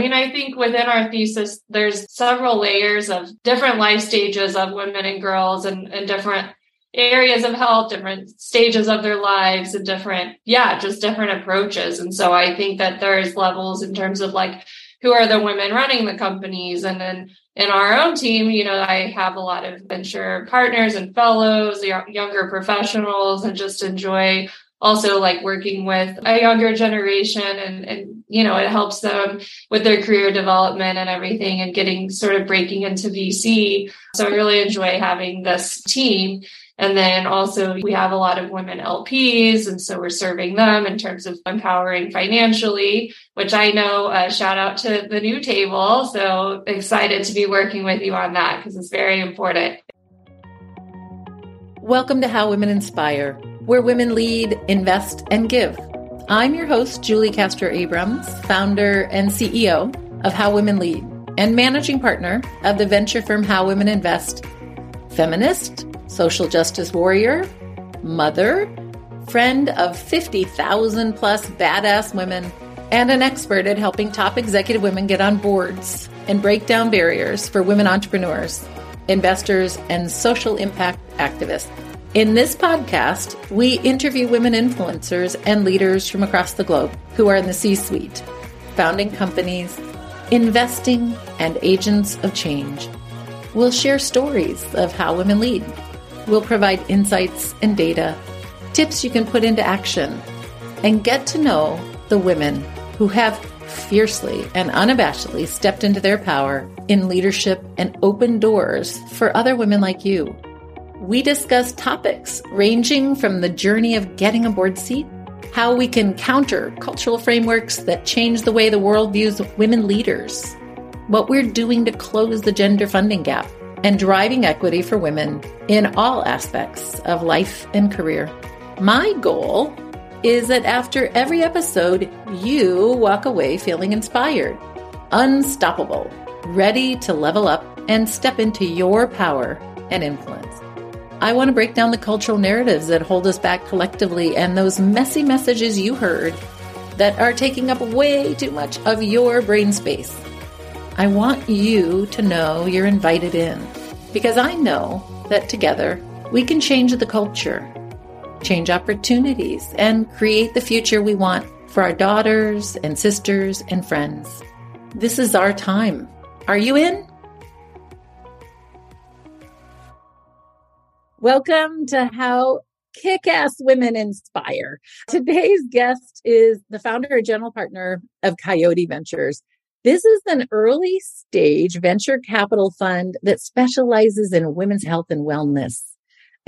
mean, I think within our thesis, there's several layers of different life stages of women and girls and, and different areas of health, different stages of their lives and different, yeah, just different approaches. And so I think that there's levels in terms of like who are the women running the companies and then in our own team, you know, I have a lot of venture partners and fellows, younger professionals, and just enjoy also like working with a younger generation and, and you know it helps them with their career development and everything and getting sort of breaking into vc so i really enjoy having this team. And then also we have a lot of women lps and so we're serving them in terms of empowering financially which i know uh, shout out to the new table. So excited to be working with you on that because it's very important. Welcome to how women inspire where women lead, invest, and give. I'm your host, Julie Castro Abrams, founder and CEO of How Women Lead and managing partner of the venture firm How Women Invest, feminist, social justice warrior, mother, friend of 50,000 plus badass women, and an expert at helping top executive women get on boards and break down barriers for women entrepreneurs, investors, and social impact activists. In this podcast, we interview women influencers and leaders from across the globe who are in the C suite, founding companies, investing, and agents of change. We'll share stories of how women lead. We'll provide insights and data, tips you can put into action, and get to know the women who have fiercely and unabashedly stepped into their power in leadership and opened doors for other women like you we discuss topics ranging from the journey of getting a board seat, how we can counter cultural frameworks that change the way the world views women leaders, what we're doing to close the gender funding gap, and driving equity for women in all aspects of life and career. My goal is that after every episode, you walk away feeling inspired, unstoppable, ready to level up and step into your power and influence. I want to break down the cultural narratives that hold us back collectively and those messy messages you heard that are taking up way too much of your brain space. I want you to know you're invited in because I know that together we can change the culture, change opportunities, and create the future we want for our daughters and sisters and friends. This is our time. Are you in? Welcome to How Kick Ass Women Inspire. Today's guest is the founder and general partner of Coyote Ventures. This is an early stage venture capital fund that specializes in women's health and wellness.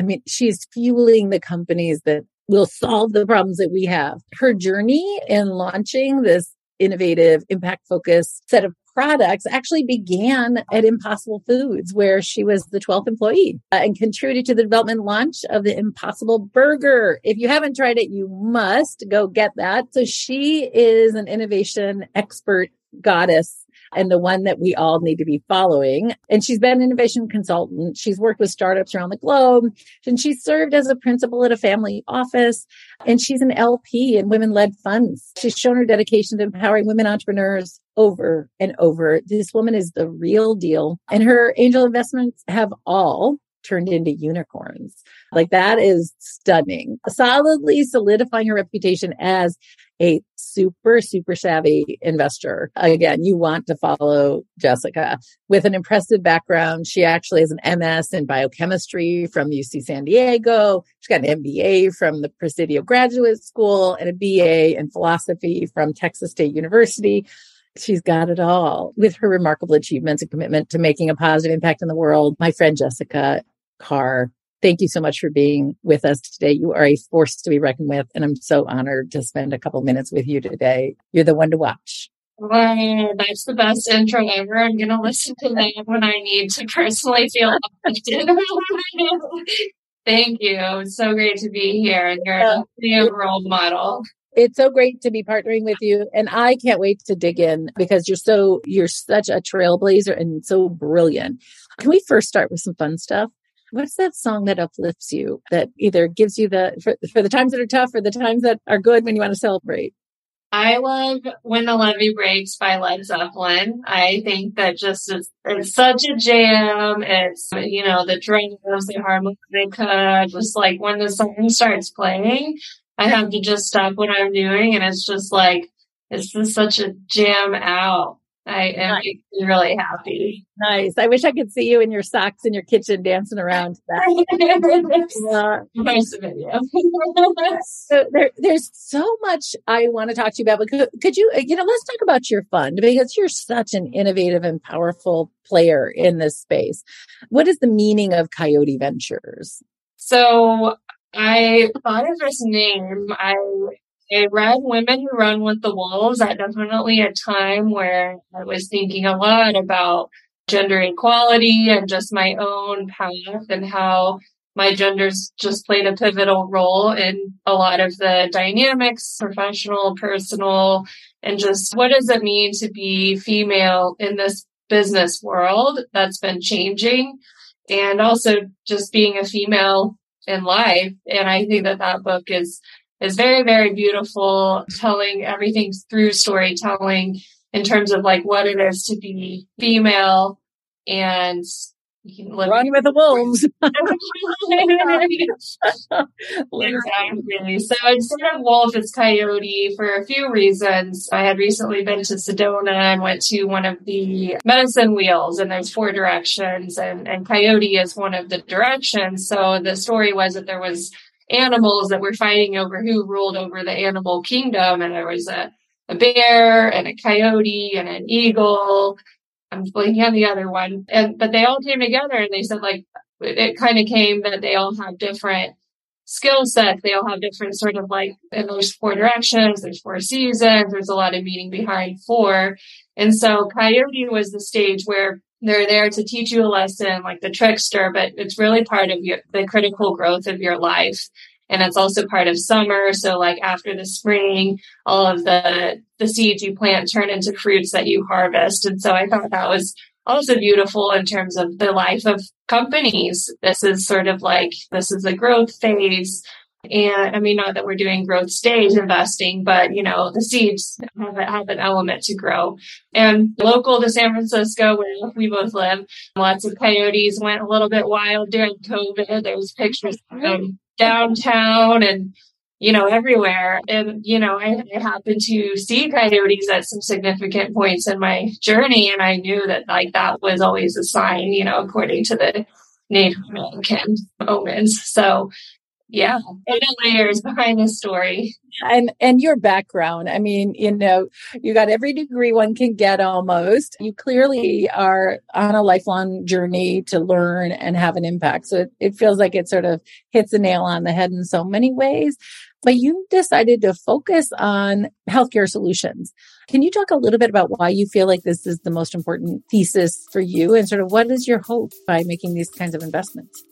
I mean, she's fueling the companies that will solve the problems that we have. Her journey in launching this innovative, impact focused set of products actually began at Impossible Foods, where she was the 12th employee uh, and contributed to the development launch of the Impossible Burger. If you haven't tried it, you must go get that. So she is an innovation expert goddess and the one that we all need to be following. And she's been an innovation consultant. She's worked with startups around the globe and she's served as a principal at a family office and she's an LP in women led funds. She's shown her dedication to empowering women entrepreneurs over and over. This woman is the real deal and her angel investments have all turned into unicorns. Oh. Like that is stunning. Solidly solidifying her reputation as a super, super savvy investor. Again, you want to follow Jessica with an impressive background. She actually has an MS in biochemistry from UC San Diego. She's got an MBA from the Presidio Graduate School and a BA in philosophy from Texas State University. She's got it all with her remarkable achievements and commitment to making a positive impact in the world. My friend Jessica Karr Thank you so much for being with us today. You are a force to be reckoned with, and I'm so honored to spend a couple minutes with you today. You're the one to watch. Well, that's the best intro ever. I'm going to listen to that when I need to personally feel uplifted. Thank you. It's so great to be here. You're a role model. It's so great to be partnering with you. And I can't wait to dig in because you're so, you're such a trailblazer and so brilliant. Can we first start with some fun stuff? What's that song that uplifts you that either gives you the for, for the times that are tough or the times that are good when you want to celebrate I love When the Levee Breaks by Led Zeppelin. I think that just is, it's such a jam. It's, you know, the drums, the harmonica, just like when the song starts playing, I have to just stop what I'm doing and it's just like, it's just such a jam out. I am nice. really happy. Nice. I wish I could see you in your socks in your kitchen dancing around that. video. so there, there's so much I want to talk to you about. But could, could you, you know, let's talk about your fund because you're such an innovative and powerful player in this space. What is the meaning of Coyote Ventures? So I thought of this name. I I read Women Who Run with the Wolves at definitely a time where I was thinking a lot about gender equality and just my own path and how my genders just played a pivotal role in a lot of the dynamics, professional, personal, and just what does it mean to be female in this business world that's been changing and also just being a female in life. And I think that that book is is very, very beautiful, telling everything through storytelling in terms of like what it is to be female and run with the wolves. exactly. So instead of wolf, it's coyote for a few reasons. I had recently been to Sedona and went to one of the medicine wheels, and there's four directions, and, and coyote is one of the directions. So the story was that there was animals that were fighting over who ruled over the animal kingdom. And there was a, a bear and a coyote and an eagle. I'm blanking on the other one. And, but they all came together and they said like, it kind of came that they all have different skill sets. They all have different sort of like, and there's four directions, there's four seasons, there's a lot of meaning behind four. And so Coyote was the stage where they're there to teach you a lesson like the trickster, but it's really part of your, the critical growth of your life. And it's also part of summer. So like after the spring, all of the, the seeds you plant turn into fruits that you harvest. And so I thought that was also beautiful in terms of the life of companies. This is sort of like, this is a growth phase. And I mean, not that we're doing growth stage investing, but you know, the seeds have, have an element to grow. And local to San Francisco, where we both live, lots of coyotes went a little bit wild during COVID. There's pictures of downtown and you know, everywhere. And, you know, I, I, happened to see coyotes at some significant points in my journey. And I knew that like that was always a sign, you know, according to the Native American omens. So yeah. Many layers behind the story. And and your background i mean you know you got every degree one can get almost. You clearly are on a lifelong journey to learn and have an impact. So it, it feels like it sort of hits a nail on the head in so many ways. But you decided to focus on healthcare solutions. Can you talk a little bit about why you feel like this is the most important thesis for you? And sort of what is your hope by making these kinds of investments?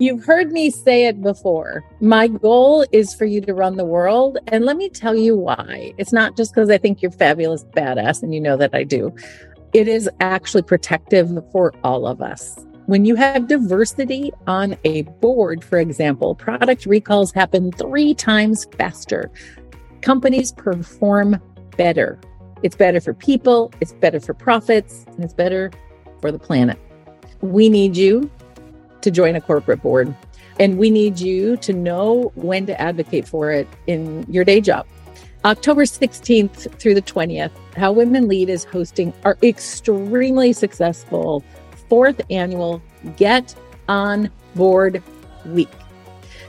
You've heard me say it before. My goal is for you to run the world. And let me tell you why. It's not just because I think you're fabulous, badass, and you know that I do. It is actually protective for all of us. When you have diversity on a board, for example, product recalls happen three times faster. Companies perform better. It's better for people, it's better for profits, and it's better for the planet. We need you to join a corporate board. And we need you to know when to advocate for it in your day job. October 16th through the 20th, How Women Lead is hosting our extremely successful fourth annual Get On Board Week.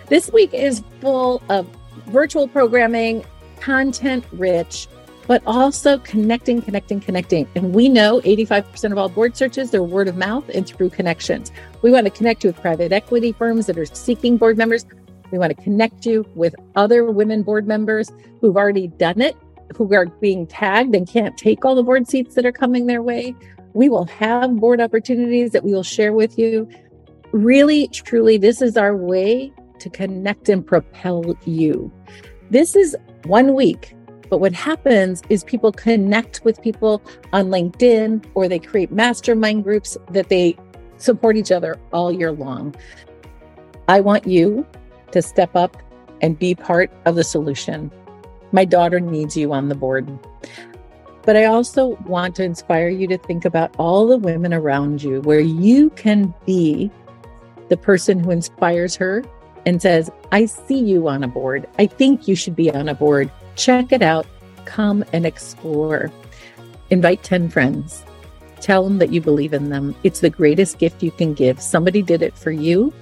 This week is full of virtual programming, content rich, but also connecting, connecting, connecting. And we know 85% of all board searches, they're word of mouth and through connections. We want to connect you with private equity firms that are seeking board members. We want to connect you with other women board members who've already done it, who are being tagged and can't take all the board seats that are coming their way. We will have board opportunities that we will share with you. Really, truly, this is our way to connect and propel you. This is one week but what happens is people connect with people on LinkedIn or they create mastermind groups that they support each other all year long. I want you to step up and be part of the solution. My daughter needs you on the board. But I also want to inspire you to think about all the women around you where you can be the person who inspires her and says, I see you on a board. I think you should be on a board. Check it out. Come and explore. Invite 10 friends. Tell them that you believe in them. It's the greatest gift you can give. Somebody did it for you.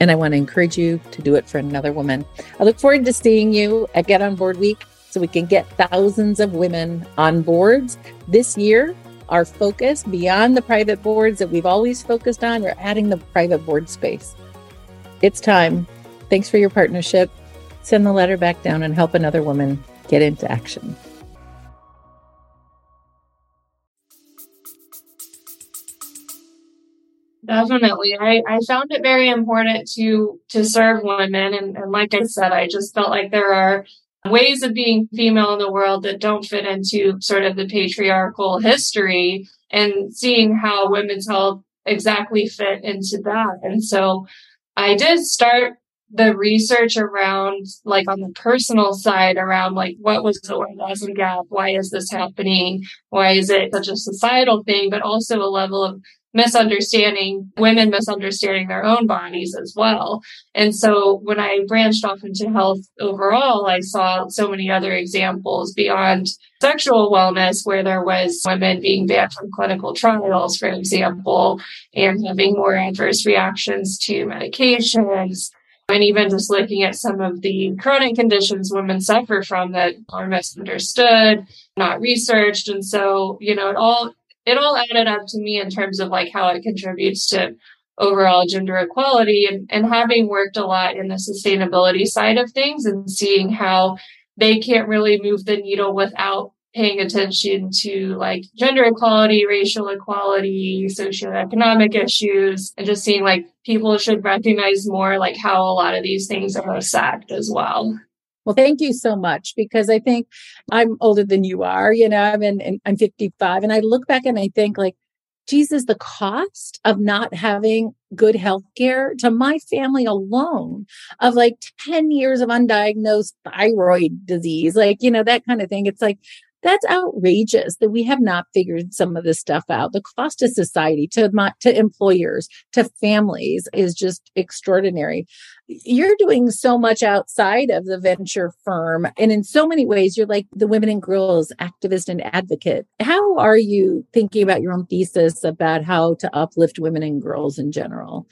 And I want to encourage you to do it for another woman. I look forward to seeing you at Get On Board Week so we can get thousands of women on boards. This year, our focus beyond the private boards that we've always focused on, we're adding the private board space. It's time. Thanks for your partnership. Send the letter back down and help another woman get into action. Definitely. I, I found it very important to to serve women and, and like I said, I just felt like there are ways of being female in the world that don't fit into sort of the patriarchal history and seeing how women's health exactly fit into that. And so I did start the research around like on the personal side around like what was the orgasm gap? Why is this happening? Why is it such a societal thing? But also a level of misunderstanding women misunderstanding their own bodies as well. And so when i branched off into health overall i saw so many other examples beyond sexual wellness where there was women being banned from clinical trials for example and having more adverse reactions to medications and even just looking at some of the chronic conditions women suffer from that are misunderstood, not researched. And so, you know, it all it all added up to me in terms of like how it contributes to overall gender equality and, and having worked a lot in the sustainability side of things and seeing how they can't really move the needle without paying attention to like gender equality, racial equality, socioeconomic issues, and just seeing like people should recognize more like how a lot of these things are sacked as well. Well, thank you so much because I think I'm older than you are. You know, I'm in, I'm 55, and I look back and I think like, Jesus, the cost of not having good health care to my family alone of like 10 years of undiagnosed thyroid disease, like, you know, that kind of thing. It's like, that's outrageous that we have not figured some of this stuff out. The cost to society, to my, to employers, to families is just extraordinary. You're doing so much outside of the venture firm, and in so many ways, you're like the women and girls activist and advocate. How are you thinking about your own thesis about how to uplift women and girls in general?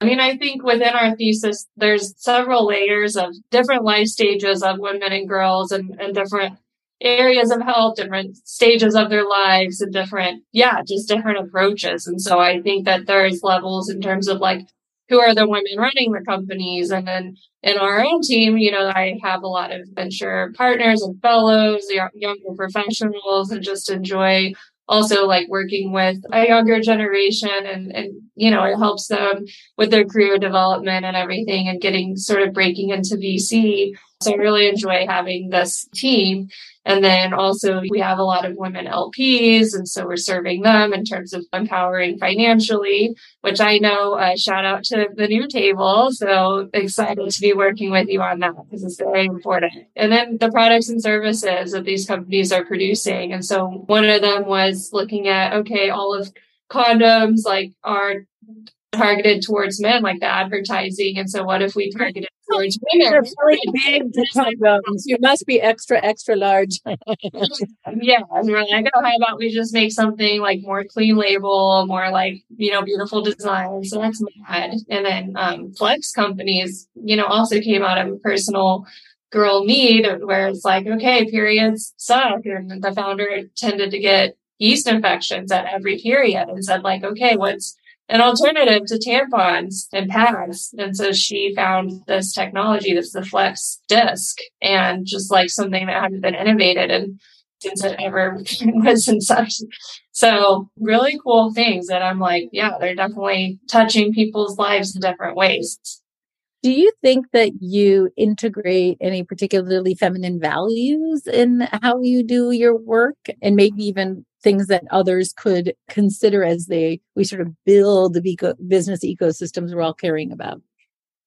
I mean, I think within our thesis, there's several layers of different life stages of women and girls and, and different areas of health, different stages of their lives, and different, yeah, just different approaches. And so I think that there's levels in terms of like who are the women running the companies. And then in our own team, you know, I have a lot of venture partners and fellows, younger professionals, and just enjoy also like working with a younger generation and, and, you know, it helps them with their career development and everything and getting sort of breaking into VC. So I really enjoy having this team. And then also we have a lot of women LPs. And so we're serving them in terms of empowering financially, which I know, uh, shout out to the new table. So excited to be working with you on that because it's very important. And then the products and services that these companies are producing. And so one of them was looking at, okay, all of condoms like are targeted towards men, like the advertising. And so, what if we targeted You're really big condoms. You must be extra, extra large. yeah, and we're like, oh, how about we just make something like more clean label, more like you know, beautiful design. So that's mad. And then um, flex companies, you know, also came out of personal girl need where it's like, okay, periods suck, and the founder tended to get yeast infections at every period and said like, okay, what's an alternative to tampons and pads. And so she found this technology that's the flex disc and just like something that hadn't been innovated and since it ever was in such. So really cool things that I'm like, yeah, they're definitely touching people's lives in different ways. Do you think that you integrate any particularly feminine values in how you do your work and maybe even things that others could consider as they we sort of build the eco, business ecosystems we're all caring about.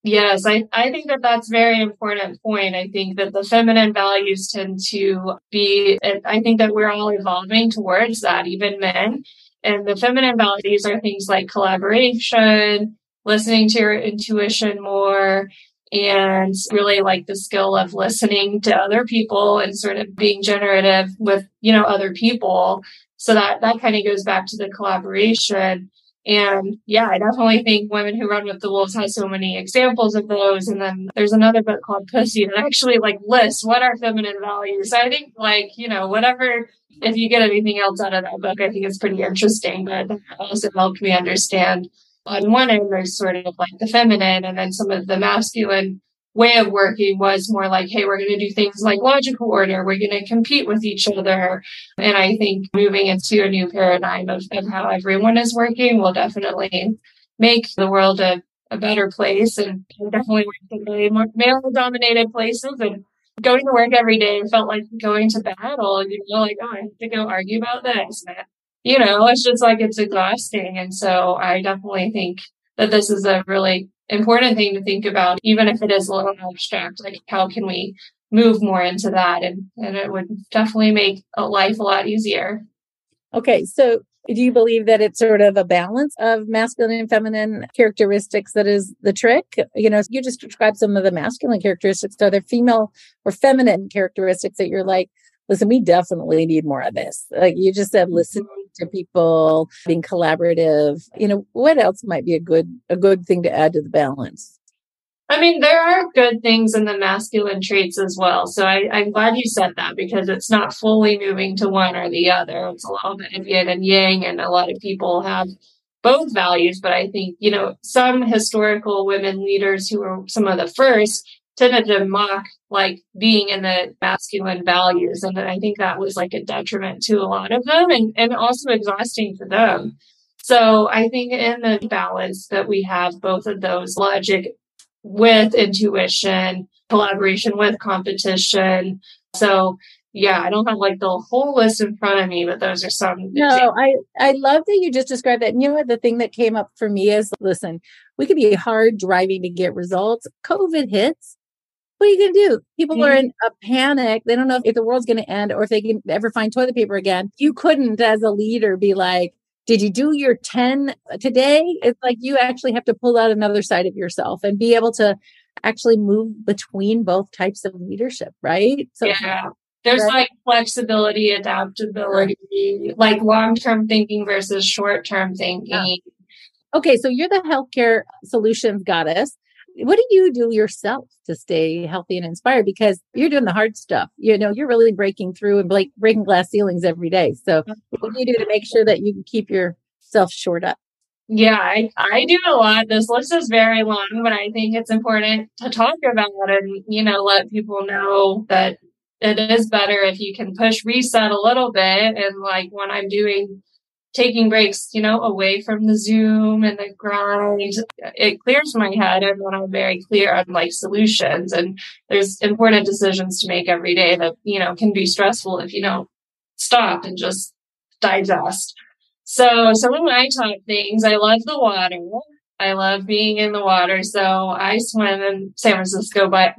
Yes, I, I think that that's very important point. I think that the feminine values tend to be, I think that we're all evolving towards that, even men. And the feminine values are things like collaboration, listening to your intuition more, and really like the skill of listening to other people and sort of being generative with, you know, other people. So that, that kind of goes back to the collaboration. And yeah, I definitely think Women Who Run with the Wolves has so many examples of those. And then there's another book called Pussy that actually like lists what are feminine values. I think like, you know, whatever, if you get anything else out of that book, I think it's pretty interesting, but also helped me understand on one end, there's sort of like the feminine and then some of the masculine way of working was more like, hey, we're going to do things like logical order. We're going to compete with each other. And I think moving into a new paradigm of, of how everyone is working will definitely make the world a, a better place and definitely work in male dominated places and going to work every day felt like going to battle, you know, like, oh, I have to go argue about this. You know, it's just like it's exhausting. And so I definitely think that this is a really important thing to think about, even if it is a little abstract. Like, how can we move more into that? And, and it would definitely make a life a lot easier. Okay. So, do you believe that it's sort of a balance of masculine and feminine characteristics that is the trick? You know, you just described some of the masculine characteristics. Are there female or feminine characteristics that you're like, listen, we definitely need more of this. Like you just said, listening to people, being collaborative. You know, what else might be a good a good thing to add to the balance? I mean, there are good things in the masculine traits as well. So I, am glad you said that because it's not fully moving to one or the other. It's a little bit of yin and yang, and a lot of people have both values. But I think, you know, some historical women leaders who were some of the first tended to mock like being in the masculine values. And I think that was like a detriment to a lot of them and, and also exhausting for them. So I think in the balance that we have both of those logic with intuition, collaboration with competition. So yeah, I don't have like the whole list in front of me, but those are some. No, I I love that you just described that. And you know what? The thing that came up for me is, listen, we could be hard driving to get results. COVID hits, what are you going to do? People mm-hmm. are in a panic. They don't know if the world's going to end or if they can ever find toilet paper again. You couldn't, as a leader, be like, did you do your 10 today? It's like you actually have to pull out another side of yourself and be able to actually move between both types of leadership, right? So, yeah. There's right? like flexibility, adaptability, like long term thinking versus short term thinking. Yeah. Okay, so you're the healthcare solutions goddess what do you do yourself to stay healthy and inspired? Because you're doing the hard stuff you know you're really breaking through and like breaking glass ceilings every day. So what do you do to make sure that you can keep yourself short up? Yeah I, I do a lot. This list is very long but i think it's important to talk about and you know let people know that it is better if you can push reset a little bit and like when i'm doing taking breaks, you know, away from the Zoom and the grind. It clears my head and then I'm very clear on like solutions. And there's important decisions to make every day that, you know, can be stressful if you don't stop and just digest. So some of my top things, I love the water. I love being in the water. So I swim in San Francisco Bay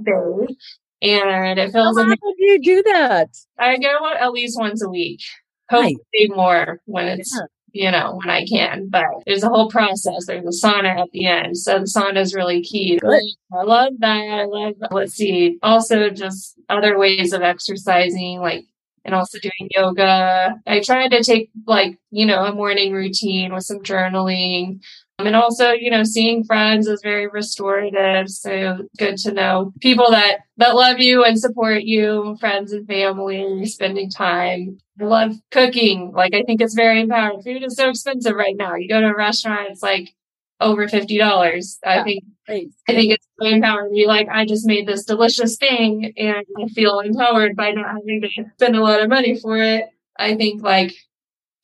and it feels How amazing. do you do that? I go at least once a week hopefully more when it's yeah. you know when I can. But there's a whole process. There's a sauna at the end, so the sauna is really key. Good. I love that. I love let's see. Also, just other ways of exercising, like and also doing yoga. I try to take like, you know, a morning routine with some journaling. Um, and also, you know, seeing friends is very restorative. So good to know people that, that love you and support you, friends and family, spending time. I love cooking. Like, I think it's very empowering. Food is so expensive right now. You go to a restaurant, it's like over $50. I yeah, think, I think it's very empowering to be like, I just made this delicious thing and I feel empowered by not having to spend a lot of money for it. I think like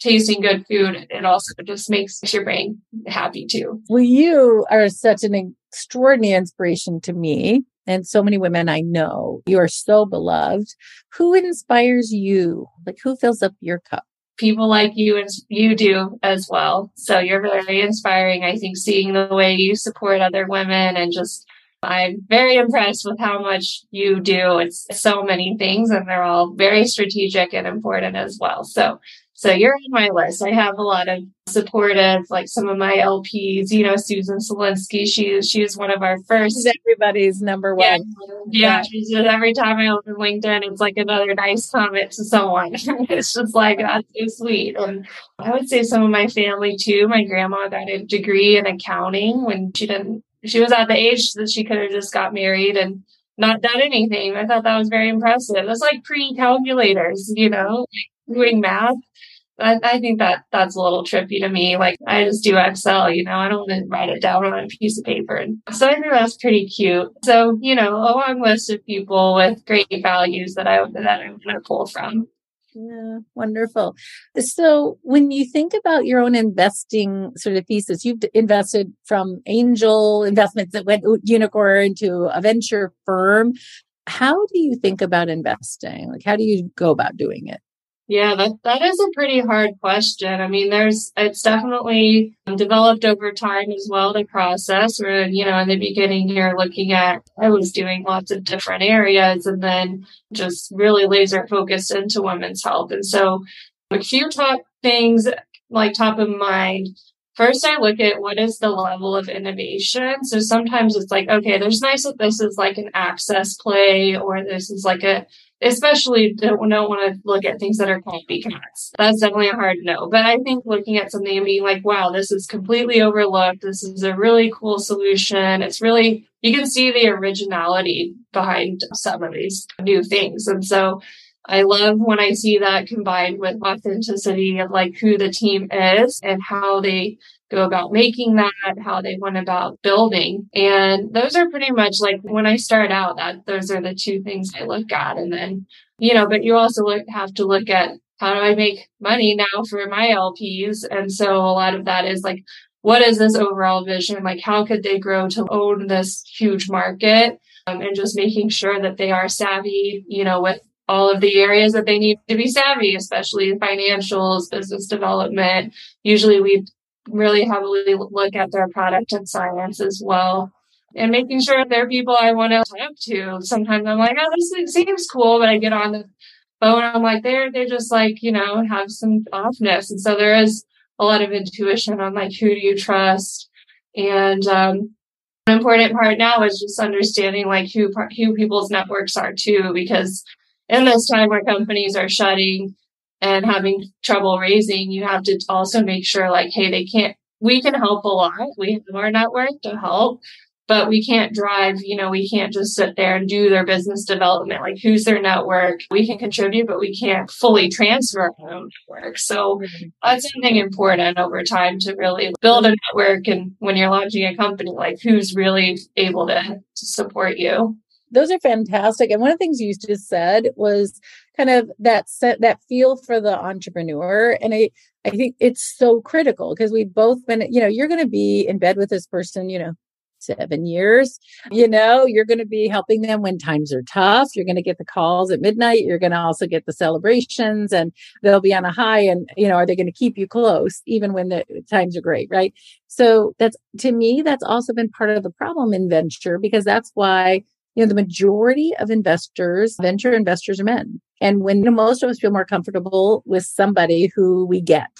tasting good food, it also just makes your brain happy too. Well, you are such an extraordinary inspiration to me and so many women I know. You are so beloved. Who inspires you? Like who fills up your cup? people like you and you do as well. So you're very inspiring. I think seeing the way you support other women and just I'm very impressed with how much you do. It's so many things and they're all very strategic and important as well. So so you're on my list. I have a lot of supportive, like some of my LPs, you know, Susan Selinsky, she, she was one of our first. She's everybody's number one. Yeah. yeah. She's just, every time I open LinkedIn, it's like another nice comment to someone. it's just like, that's so sweet. And I would say some of my family too. My grandma got a degree in accounting when she didn't, she was at the age that she could have just got married and not done anything. I thought that was very impressive. It's like pre calculators, you know, doing math I, I think that that's a little trippy to me. Like I just do Excel, you know, I don't want to write it down on a piece of paper. So I think that's pretty cute. So, you know, a long list of people with great values that I, that I'm going to pull from. Yeah, wonderful. So, when you think about your own investing sort of thesis, you've invested from angel investments that went unicorn to a venture firm. How do you think about investing? Like, how do you go about doing it? Yeah, that, that is a pretty hard question. I mean, there's, it's definitely developed over time as well, the process where, you know, in the beginning you're looking at, I was doing lots of different areas and then just really laser focused into women's health. And so a few top things like top of mind. First, I look at what is the level of innovation. So sometimes it's like, okay, there's nice that this is like an access play or this is like a especially don't, don't want to look at things that are copycats. That's definitely a hard no. But I think looking at something and being like, wow, this is completely overlooked. This is a really cool solution. It's really, you can see the originality behind some of these new things. And so I love when I see that combined with authenticity of like who the team is and how they go about making that, how they went about building. And those are pretty much like when I start out, that those are the two things I look at. And then, you know, but you also look, have to look at how do I make money now for my LPs? And so a lot of that is like, what is this overall vision? Like, how could they grow to own this huge market? Um, and just making sure that they are savvy, you know, with all of the areas that they need to be savvy, especially financials, business development. Usually we really heavily look at their product and science as well. And making sure they're people I want to talk to. Sometimes I'm like, oh, this seems cool, but I get on the phone I'm like, they're they're just like, you know, have some offness. And so there is a lot of intuition on like who do you trust? And um an important part now is just understanding like who who people's networks are too, because in this time where companies are shutting and having trouble raising, you have to also make sure like, hey, they can't, we can help a lot. We have our network to help, but we can't drive, you know, we can't just sit there and do their business development. Like who's their network? We can contribute, but we can't fully transfer our own network. So that's something important over time to really build a network. And when you're launching a company, like who's really able to, to support you those are fantastic. And one of the things you just said was kind of that set, that feel for the entrepreneur. And I, I think it's so critical because we've both been, you know, you're going to be in bed with this person, you know, seven years. You know, you're going to be helping them when times are tough. You're going to get the calls at midnight. You're going to also get the celebrations and they'll be on a high. And, you know, are they going to keep you close even when the times are great? Right. So that's to me, that's also been part of the problem in venture because that's why you know, the majority of investors, venture investors are men. And when you know, most of us feel more comfortable with somebody who we get.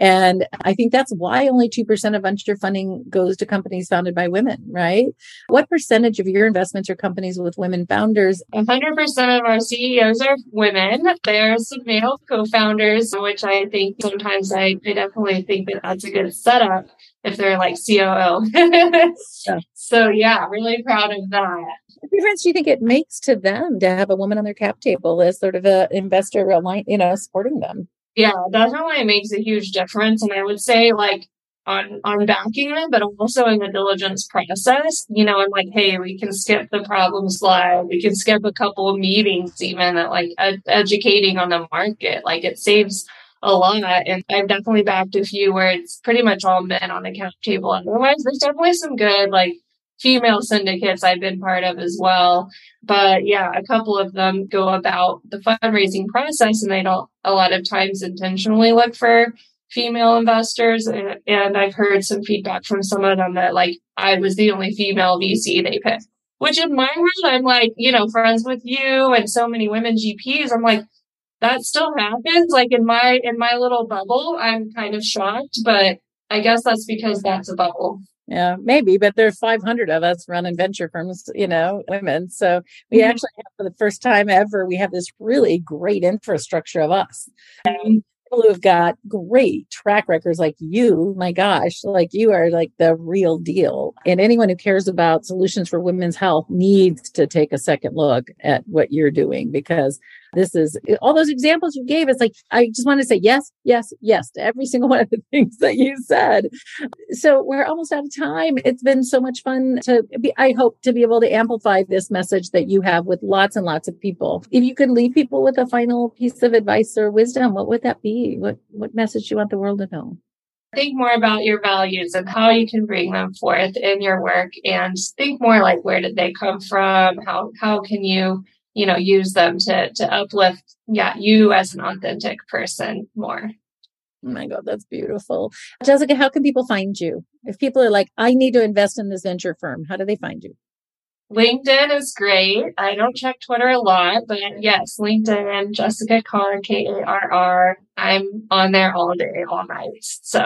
And I think that's why only 2% of venture funding goes to companies founded by women, right? What percentage of your investments are companies with women founders? 100% of our CEOs are women. There's some male co-founders, which I think sometimes I, I definitely think that that's a good setup if they're like COO. yeah. So yeah, really proud of that. What difference do you think it makes to them to have a woman on their cap table as sort of an investor align, you know, supporting them? Um, yeah, definitely makes a huge difference. And I would say like on on backing them, but also in the diligence process. You know, I'm like, hey, we can skip the problem slide. We can skip a couple of meetings, even at like ed- educating on the market. Like it saves a lot. And I've definitely backed a few where it's pretty much all men on the cap table. Otherwise, there's definitely some good like female syndicates I've been part of as well. But yeah, a couple of them go about the fundraising process and they don't a lot of times intentionally look for female investors. And I've heard some feedback from some of them that like I was the only female VC they picked. Which in my world, I'm like, you know, friends with you and so many women GPs. I'm like, that still happens. Like in my in my little bubble, I'm kind of shocked, but I guess that's because that's a bubble. Yeah, maybe, but there's 500 of us running venture firms, you know, women. So we mm-hmm. actually have, for the first time ever, we have this really great infrastructure of us. And people who've got great track records like you, my gosh, like you are like the real deal. And anyone who cares about solutions for women's health needs to take a second look at what you're doing because this is all those examples you gave. It's like, I just want to say yes, yes, yes to every single one of the things that you said. So we're almost out of time. It's been so much fun to be, I hope to be able to amplify this message that you have with lots and lots of people. If you could leave people with a final piece of advice or wisdom, what would that be? What, what message do you want the world to know? think more about your values and how you can bring them forth in your work and think more like where did they come from how how can you you know use them to to uplift yeah you as an authentic person more Oh my God, that's beautiful. Jessica, how can people find you? If people are like, I need to invest in this venture firm, how do they find you? LinkedIn is great. I don't check Twitter a lot, but yes, LinkedIn, and Jessica Karr, K A R R. I'm on there all day, all night. So,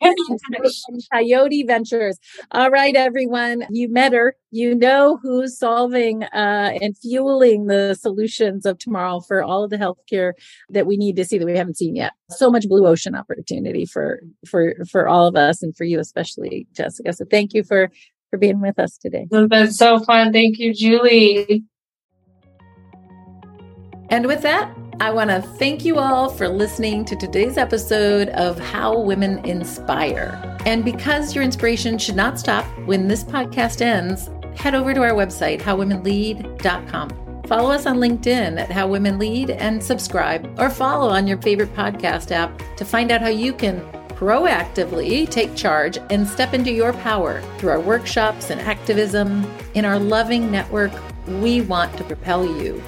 Coyote Ventures. All right, everyone. You met her. You know who's solving uh, and fueling the solutions of tomorrow for all of the healthcare that we need to see that we haven't seen yet. So much blue ocean opportunity for for for all of us and for you especially, Jessica. So, thank you for for being with us today. It's been so fun. Thank you, Julie. And with that, I want to thank you all for listening to today's episode of How Women Inspire. And because your inspiration should not stop when this podcast ends, head over to our website, howwomenlead.com. Follow us on LinkedIn at How Women Lead and subscribe or follow on your favorite podcast app to find out how you can proactively take charge and step into your power through our workshops and activism. In our loving network, we want to propel you.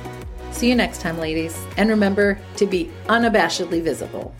See you next time, ladies. And remember to be unabashedly visible.